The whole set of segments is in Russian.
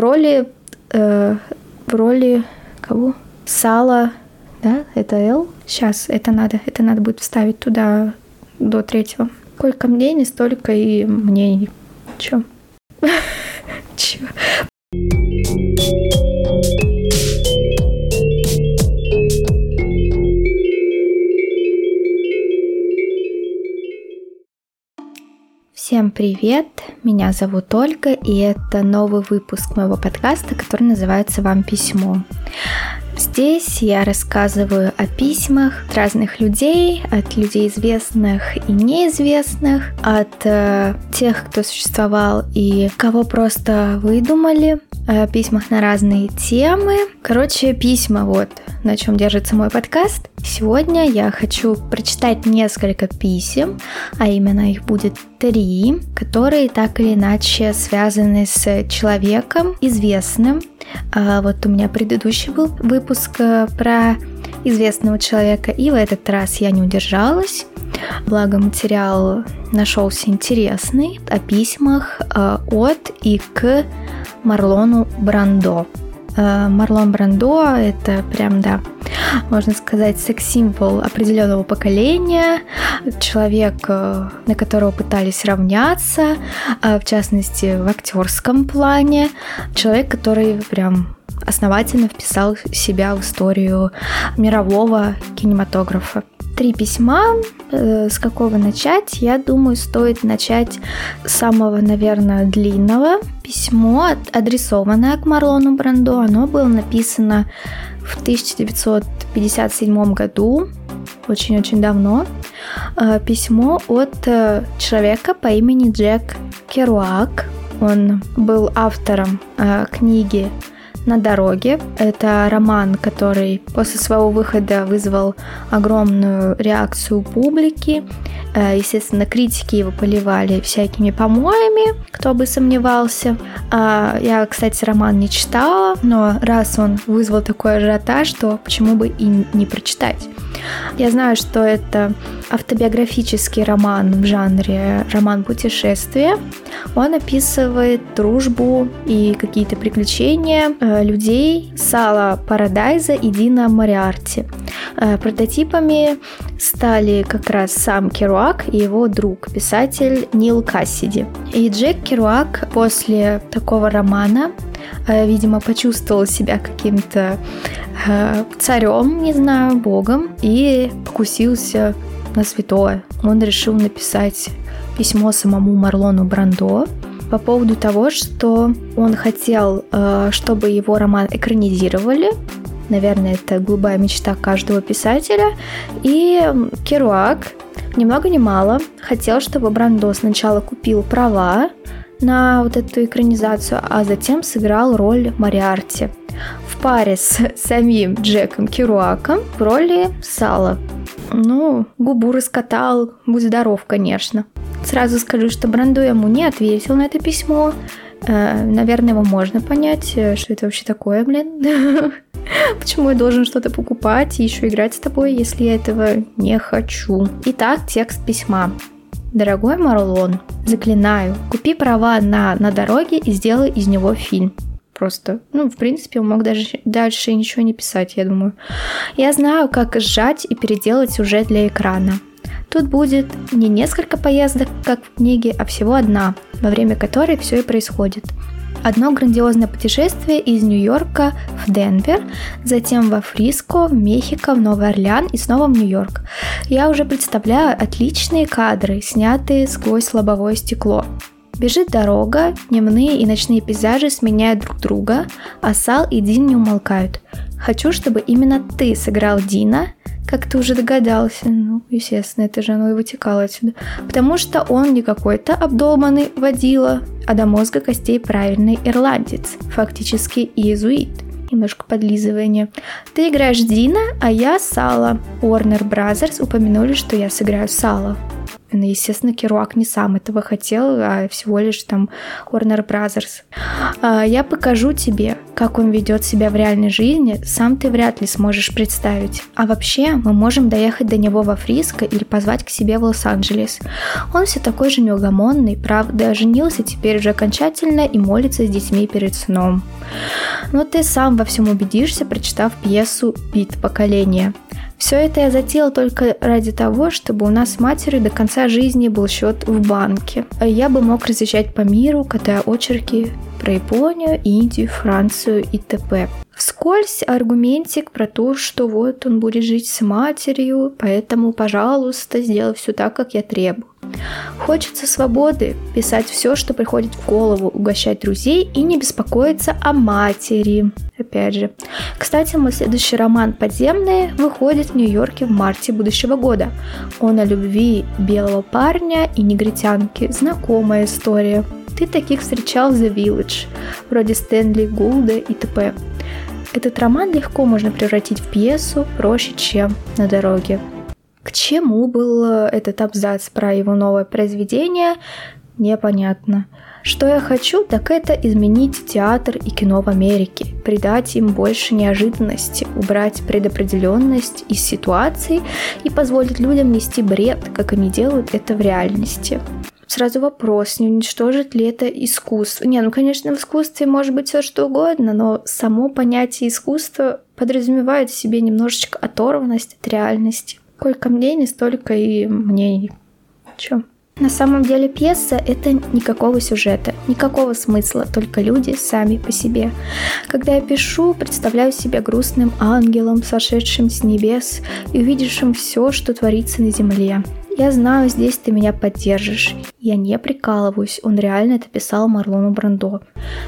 в роли... Э, в роли кого? Сала, да? Это Л? Сейчас, это надо, это надо будет вставить туда до третьего. Сколько мнений, столько и мнений. Чё? Чё? Всем привет! Меня зовут Ольга, и это новый выпуск моего подкаста, который называется «Вам письмо». Здесь я рассказываю о письмах от разных людей, от людей известных и неизвестных, от э, тех, кто существовал и кого просто выдумали, о письмах на разные темы. Короче, письма вот на чем держится мой подкаст. Сегодня я хочу прочитать несколько писем, а именно их будет три, которые так или иначе связаны с человеком известным. А вот у меня предыдущий был выпуск э, про известного человека, и в этот раз я не удержалась. Благо материал нашелся интересный о письмах э, от и к Марлону Брандо. Э, Марлон Брандо — это прям, да, можно сказать, секс-символ определенного поколения, человек, на которого пытались равняться, в частности, в актерском плане, человек, который прям основательно вписал себя в историю мирового кинематографа три письма. С какого начать? Я думаю, стоит начать с самого, наверное, длинного. Письмо, адресованное к Марлону Брандо, оно было написано в 1957 году, очень-очень давно. Письмо от э, человека по имени Джек Керуак. Он был автором э, книги на дороге. Это роман, который после своего выхода вызвал огромную реакцию публики. Э, естественно, критики его поливали всякими помоями, кто бы сомневался. А, я, кстати, роман не читала, но раз он вызвал такой ажиотаж, то почему бы и не прочитать. Я знаю, что это автобиографический роман в жанре роман путешествия. Он описывает дружбу и какие-то приключения э, людей Сала Парадайза и Дина Мариарти. Э, прототипами стали как раз сам Керуак и его друг, писатель Нил Кассиди. И Джек Керуак после такого романа Э, видимо, почувствовал себя каким-то э, царем, не знаю, богом, и покусился на святое. Он решил написать письмо самому Марлону Брандо по поводу того, что он хотел, чтобы его роман экранизировали. Наверное, это голубая мечта каждого писателя. И Керуак, ни много ни мало, хотел, чтобы Брандо сначала купил права на вот эту экранизацию, а затем сыграл роль Мариарти в паре с самим Джеком Керуаком в роли Сала. Ну, губу раскатал, будь здоров, конечно. Сразу скажу, что Брандо ему не ответил на это письмо. Э, наверное, его можно понять, э, что это вообще такое, блин. Почему я должен что-то покупать и еще играть с тобой, если я этого не хочу? Итак, текст письма. Дорогой Марлон, заклинаю, купи права на «На дороге» и сделай из него фильм. Просто, ну, в принципе, он мог даже дальше ничего не писать, я думаю. Я знаю, как сжать и переделать сюжет для экрана. Тут будет не несколько поездок, как в книге, а всего одна, во время которой все и происходит – Одно грандиозное путешествие из Нью-Йорка в Денвер, затем во Фриско, в Мехико, в Новый Орлеан и снова в Нью-Йорк. Я уже представляю отличные кадры, снятые сквозь лобовое стекло. Бежит дорога, дневные и ночные пейзажи сменяют друг друга, а Сал и Дин не умолкают. Хочу, чтобы именно ты сыграл Дина, как ты уже догадался, ну, естественно, это же оно и вытекало отсюда. Потому что он не какой-то обдолбанный водила, а до мозга костей правильный ирландец, фактически иезуит. Немножко подлизывание. Ты играешь Дина, а я Сала. Warner Brothers упомянули, что я сыграю Сала. Естественно. Естественно, Керуак не сам этого хотел, а всего лишь там Warner Brothers. А, я покажу тебе, как он ведет себя в реальной жизни, сам ты вряд ли сможешь представить. А вообще, мы можем доехать до него во Фриско или позвать к себе в Лос-Анджелес. Он все такой же неугомонный, правда, женился теперь уже окончательно и молится с детьми перед сном. Но ты сам во всем убедишься, прочитав пьесу «Бит поколения». Все это я затеял только ради того, чтобы у нас с матерью до конца жизни был счет в банке. Я бы мог разъезжать по миру, катая очерки про Японию, Индию, Францию и т.п. Вскользь аргументик про то, что вот он будет жить с матерью, поэтому, пожалуйста, сделай все так, как я требую. Хочется свободы, писать все, что приходит в голову, угощать друзей и не беспокоиться о матери. Опять же. Кстати, мой следующий роман «Подземные» выходит в Нью-Йорке в марте будущего года. Он о любви белого парня и негритянки. Знакомая история. Ты таких встречал в The Village, вроде Стэнли Гулда и т.п. Этот роман легко можно превратить в пьесу, проще, чем на дороге. К чему был э, этот абзац про его новое произведение, непонятно. Что я хочу, так это изменить театр и кино в Америке, придать им больше неожиданности, убрать предопределенность из ситуаций и позволить людям нести бред, как они делают это в реальности. Сразу вопрос, не уничтожит ли это искусство? Не, ну, конечно, в искусстве может быть все что угодно, но само понятие искусства подразумевает в себе немножечко оторванность от реальности. Сколько мнений, столько и мнений. Чё? На самом деле пьеса — это никакого сюжета, никакого смысла, только люди сами по себе. Когда я пишу, представляю себя грустным ангелом, сошедшим с небес и увидевшим все, что творится на земле. Я знаю, здесь ты меня поддержишь. Я не прикалываюсь, он реально это писал Марлону Брандо.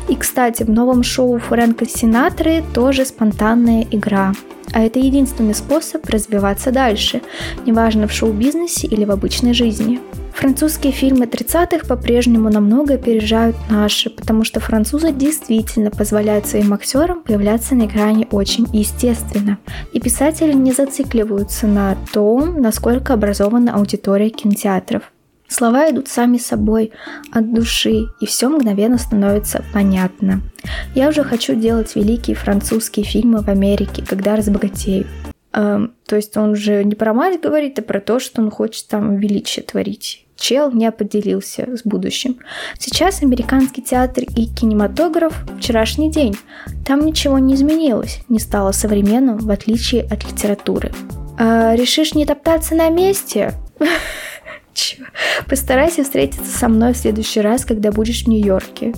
И, кстати, в новом шоу Фрэнка Синатры тоже спонтанная игра. А это единственный способ развиваться дальше, неважно в шоу-бизнесе или в обычной жизни. Французские фильмы 30-х по-прежнему намного опережают наши, потому что французы действительно позволяют своим актерам появляться на экране очень естественно. И писатели не зацикливаются на том, насколько образована аудитория кинотеатров. Слова идут сами собой, от души, и все мгновенно становится понятно. Я уже хочу делать великие французские фильмы в Америке, когда разбогатею. Эм, то есть он же не про мать говорит, а про то, что он хочет там величие творить. Чел не определился с будущим. Сейчас американский театр и кинематограф – вчерашний день. Там ничего не изменилось, не стало современным, в отличие от литературы. А, решишь не топтаться на месте? Постарайся встретиться со мной в следующий раз, когда будешь в Нью-Йорке.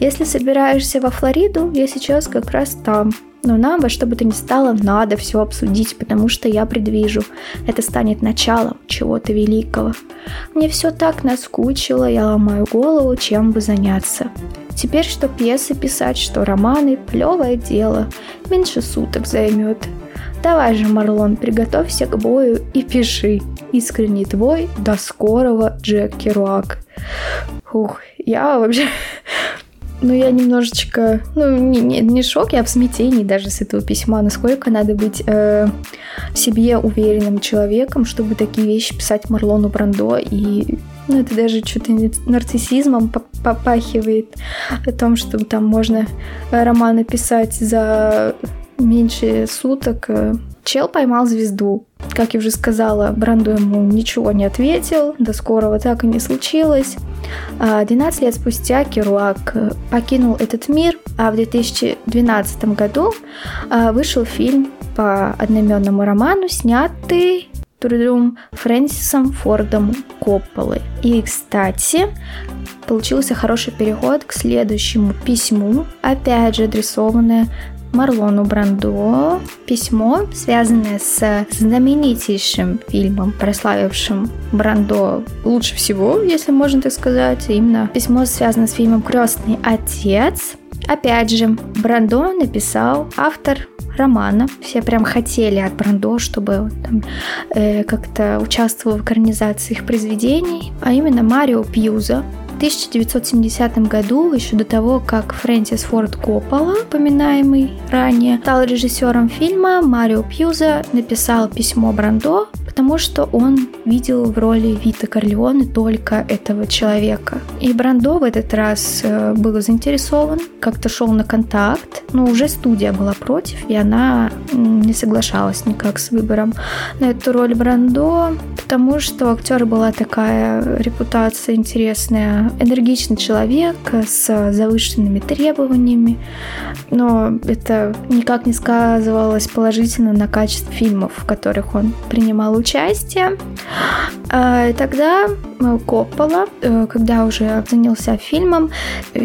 Если собираешься во Флориду, я сейчас как раз там. Но нам во что бы то ни стало надо все обсудить, потому что я предвижу, это станет началом чего-то великого. Мне все так наскучило, я ломаю голову, чем бы заняться. Теперь что пьесы писать, что романы, плевое дело, меньше суток займет. Давай же, Марлон, приготовься к бою и пиши. Искренний твой, до скорого, Джек Керуак. Ух, я вообще ну, я немножечко, ну, не, не, не шок, я в смятении даже с этого письма, насколько надо быть э, себе уверенным человеком, чтобы такие вещи писать Марлону Брандо, и, ну, это даже что-то нарциссизмом попахивает, о том, что там можно романы писать за меньше суток. Чел поймал звезду. Как я уже сказала, Бранду ему ничего не ответил, до скорого так и не случилось. 12 а, лет спустя Керуак покинул этот мир, а в 2012 году а, вышел фильм по одноименному роману, снятый трудом Фрэнсисом Фордом Копполой. И, кстати, получился хороший переход к следующему письму, опять же адресованное Марлону Брандо письмо, связанное с знаменитейшим фильмом, прославившим Брандо лучше всего, если можно так сказать. Именно письмо связано с фильмом «Крестный отец». Опять же, Брандо написал автор романа. Все прям хотели от Брандо, чтобы там э, как-то участвовал в экранизации их произведений, а именно Марио Пьюза, 1970 году, еще до того, как Фрэнсис Форд Коппола, упоминаемый ранее, стал режиссером фильма, Марио Пьюза написал письмо Брандо, потому что он видел в роли Вита Корлеоне только этого человека. И Брандо в этот раз э, был заинтересован, как-то шел на контакт, но уже студия была против, и она не соглашалась никак с выбором на эту роль Брандо, потому что у актера была такая репутация интересная, энергичный человек с завышенными требованиями, но это никак не сказывалось положительно на качестве фильмов, в которых он принимал участие. А, тогда э, Коппола, э, когда уже занялся фильмом,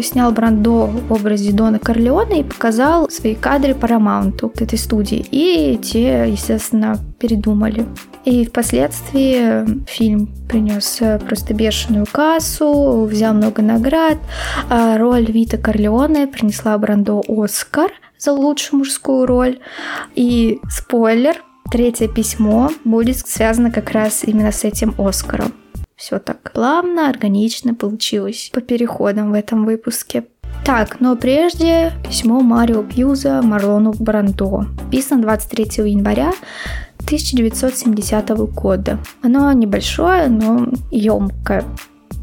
снял Брандо в образе Дона Корлеона и показал свои кадры Paramount, этой студии. И те, естественно, передумали. И впоследствии фильм принес э, просто бешеную кассу, взял много наград. А роль Вита Корлеоне принесла Брандо Оскар за лучшую мужскую роль. И спойлер, третье письмо будет связано как раз именно с этим Оскаром. Все так плавно, органично получилось по переходам в этом выпуске. Так, но прежде письмо Марио Пьюза Марлону Брандо. Писано 23 января 1970 года. Оно небольшое, но емкое.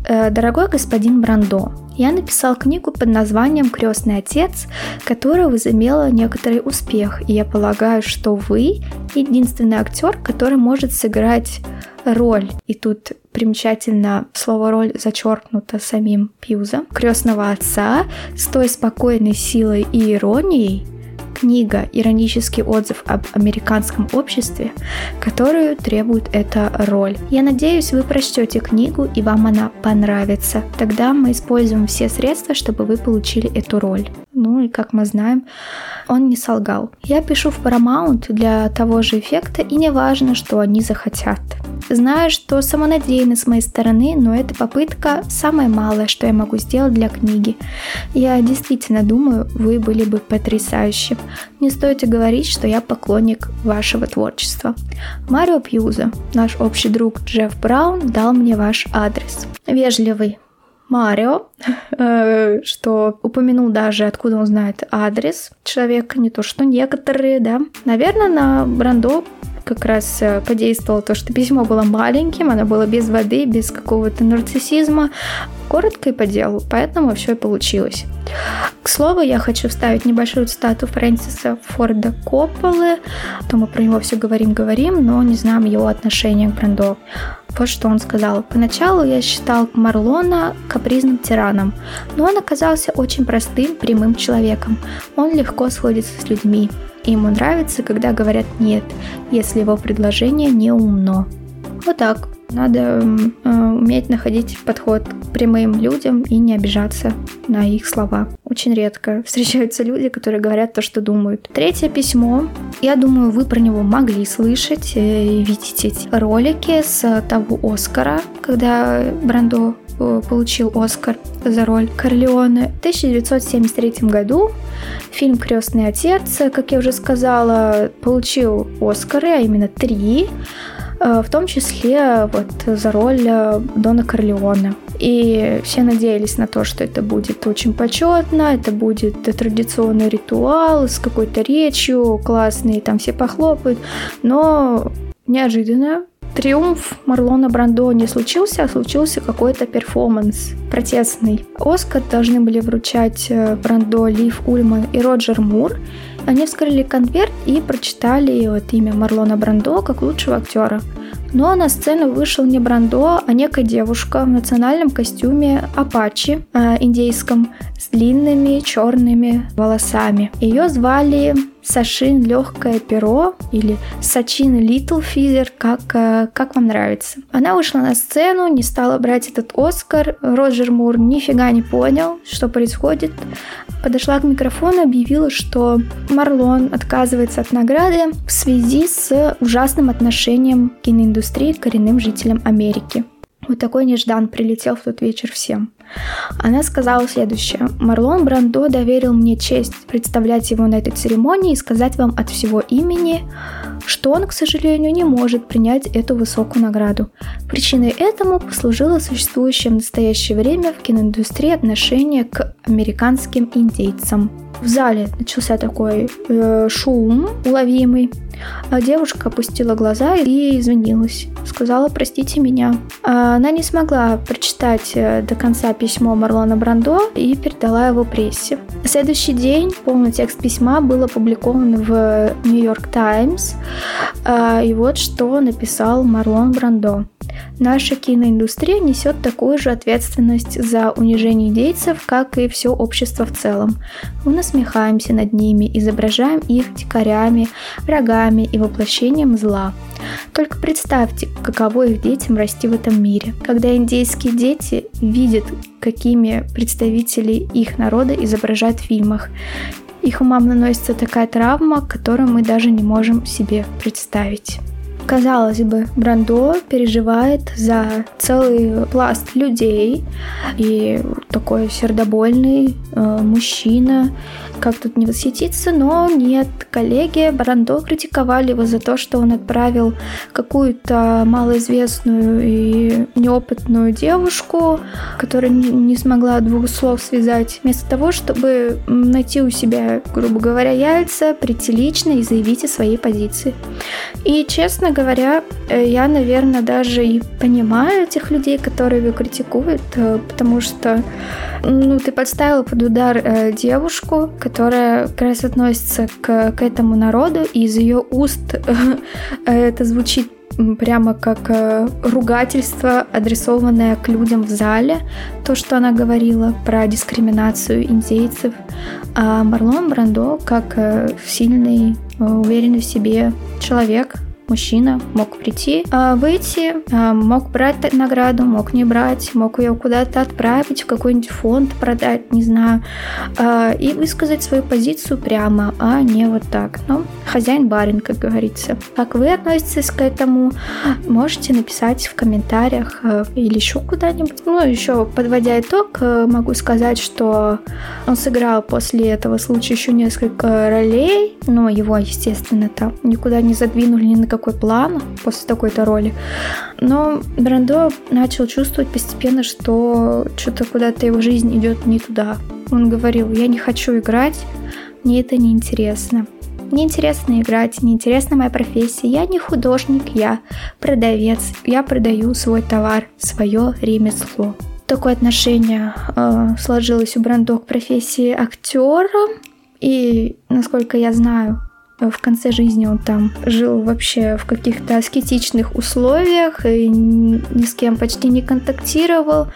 Э, Дорогой господин Брандо, я написал книгу под названием «Крестный отец», которая возымела некоторый успех, и я полагаю, что вы единственный актер, который может сыграть роль, и тут примечательно слово «роль» зачеркнуто самим Пьюзом, крестного отца с той спокойной силой и иронией, книга «Иронический отзыв об американском обществе», которую требует эта роль. Я надеюсь, вы прочтете книгу и вам она понравится. Тогда мы используем все средства, чтобы вы получили эту роль. Ну и как мы знаем, он не солгал. Я пишу в Paramount для того же эффекта, и не важно, что они захотят. Знаю, что самонадеянно с моей стороны, но эта попытка самое малое, что я могу сделать для книги. Я действительно думаю, вы были бы потрясающим. Не стоит говорить, что я поклонник вашего творчества. Марио Пьюза, наш общий друг Джефф Браун, дал мне ваш адрес. Вежливый, Марио, э, что упомянул даже, откуда он знает адрес человека, не то что некоторые, да. Наверное, на Брандо как раз э, подействовало то, что письмо было маленьким, оно было без воды, без какого-то нарциссизма, коротко и по делу, поэтому все и получилось. К слову, я хочу вставить небольшую цитату Фрэнсиса Форда Копполы, то мы про него все говорим-говорим, но не знаем его отношения к Брандо. Вот что он сказал. Поначалу я считал Марлона капризным тираном, но он оказался очень простым, прямым человеком. Он легко сходится с людьми. И ему нравится, когда говорят «нет», если его предложение не умно. Вот так. Надо э, уметь находить подход к прямым людям и не обижаться на их слова. Очень редко встречаются люди, которые говорят то, что думают. Третье письмо. Я думаю, вы про него могли слышать э, и видеть эти ролики с того Оскара, когда Брандо э, получил Оскар за роль Корлеоне. В 1973 году фильм «Крестный отец», как я уже сказала, получил Оскары, а именно три. Э, в том числе вот за роль э, Дона Корлеона. И все надеялись на то, что это будет очень почетно, это будет традиционный ритуал с какой-то речью классный, там все похлопают. Но неожиданно Триумф Марлона Брандо не случился, а случился какой-то перформанс протестный. Оскар должны были вручать э, Брандо, Лив Ульман и Роджер Мур, они вскрыли конверт и прочитали вот имя Марлона Брандо как лучшего актера. Но на сцену вышел не Брандо, а некая девушка в национальном костюме Апачи, э, индейском, с длинными черными волосами. Ее звали Сашин Легкое Перо или Сачин Литл Физер, как, э, как вам нравится. Она вышла на сцену, не стала брать этот Оскар. Роджер Мур нифига не понял, что происходит. Подошла к микрофону объявила, что Марлон отказывается от награды в связи с ужасным отношением киноиндустрии к коренным жителям Америки. Вот такой неждан прилетел в тот вечер всем. Она сказала следующее. Марлон Брандо доверил мне честь представлять его на этой церемонии и сказать вам от всего имени, что он, к сожалению, не может принять эту высокую награду. Причиной этому послужило существующее в настоящее время в киноиндустрии отношение к американским индейцам. В зале начался такой э, шум уловимый. А девушка опустила глаза и извинилась. Сказала, простите меня. А она не смогла прочитать э, до конца письмо Марлона Брандо и передала его прессе. На следующий день полный текст письма был опубликован в Нью-Йорк Таймс. И вот что написал Марлон Брандо. Наша киноиндустрия несет такую же ответственность за унижение индейцев, как и все общество в целом. Мы насмехаемся над ними, изображаем их дикарями, врагами и воплощением зла. Только представьте, каково их детям расти в этом мире, когда индейские дети видят, какими представители их народа изображают в фильмах. Их умам наносится такая травма, которую мы даже не можем себе представить. Казалось бы, Брандо переживает за целый пласт людей. И такой сердобольный э, мужчина, как тут не восхититься, но нет, коллеги Брандо критиковали его за то, что он отправил какую-то малоизвестную и неопытную девушку, которая не смогла двух слов связать, вместо того, чтобы найти у себя, грубо говоря, яйца, прийти лично и заявить о своей позиции. И, честно говоря, э, я, наверное, даже и понимаю этих людей, которые его критикуют, э, потому что ну, ты подставила под удар э, девушку, которая как раз относится к, к этому народу, и из ее уст это звучит прямо как э, ругательство, адресованное к людям в зале, то, что она говорила про дискриминацию индейцев. А Марлон Брандо, как э, сильный, уверенный в себе человек, мужчина мог прийти, а, выйти, а, мог брать награду, мог не брать, мог ее куда-то отправить, в какой-нибудь фонд продать, не знаю, а, и высказать свою позицию прямо, а не вот так. Но хозяин барин, как говорится. Как вы относитесь к этому, можете написать в комментариях или еще куда-нибудь. Ну, еще подводя итог, могу сказать, что он сыграл после этого случая еще несколько ролей, но его, естественно, там никуда не задвинули ни на какой план после такой-то роли. Но Брандо начал чувствовать постепенно, что что-то куда-то его жизнь идет не туда. Он говорил, я не хочу играть, мне это не интересно. Мне интересно играть, не интересна моя профессия. Я не художник, я продавец. Я продаю свой товар, свое ремесло. Такое отношение э, сложилось у Брандо к профессии актера. И, насколько я знаю, в конце жизни он там жил вообще в каких-то аскетичных условиях и ни с кем почти не контактировал.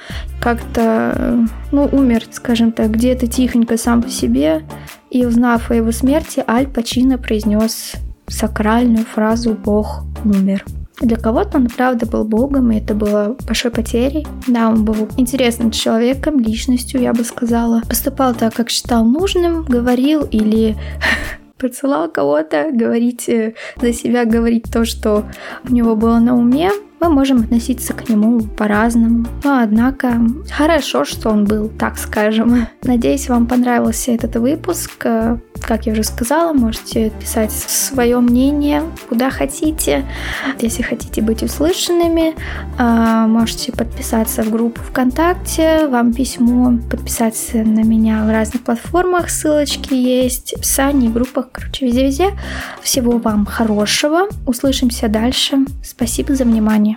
Как-то, ну, умер, скажем так, где-то тихонько сам по себе. И узнав о его смерти, Аль Пачино произнес сакральную фразу «Бог умер». Для кого-то он, правда, был богом, и это было большой потерей. Да, он был интересным человеком, личностью, я бы сказала. Поступал так, как считал нужным, говорил или посылал кого-то говорить э, за себя, говорить то, что у него было на уме, мы можем относиться к нему по-разному. Но однако хорошо, что он был, так скажем. Надеюсь, вам понравился этот выпуск. Как я уже сказала, можете писать свое мнение куда хотите. Если хотите быть услышанными, а, можете подписаться в группу ВКонтакте, вам письмо, подписаться на меня в разных платформах. Ссылочки есть в описании, в группах, короче, везде-везде. Всего вам хорошего. Услышимся дальше. Спасибо за внимание.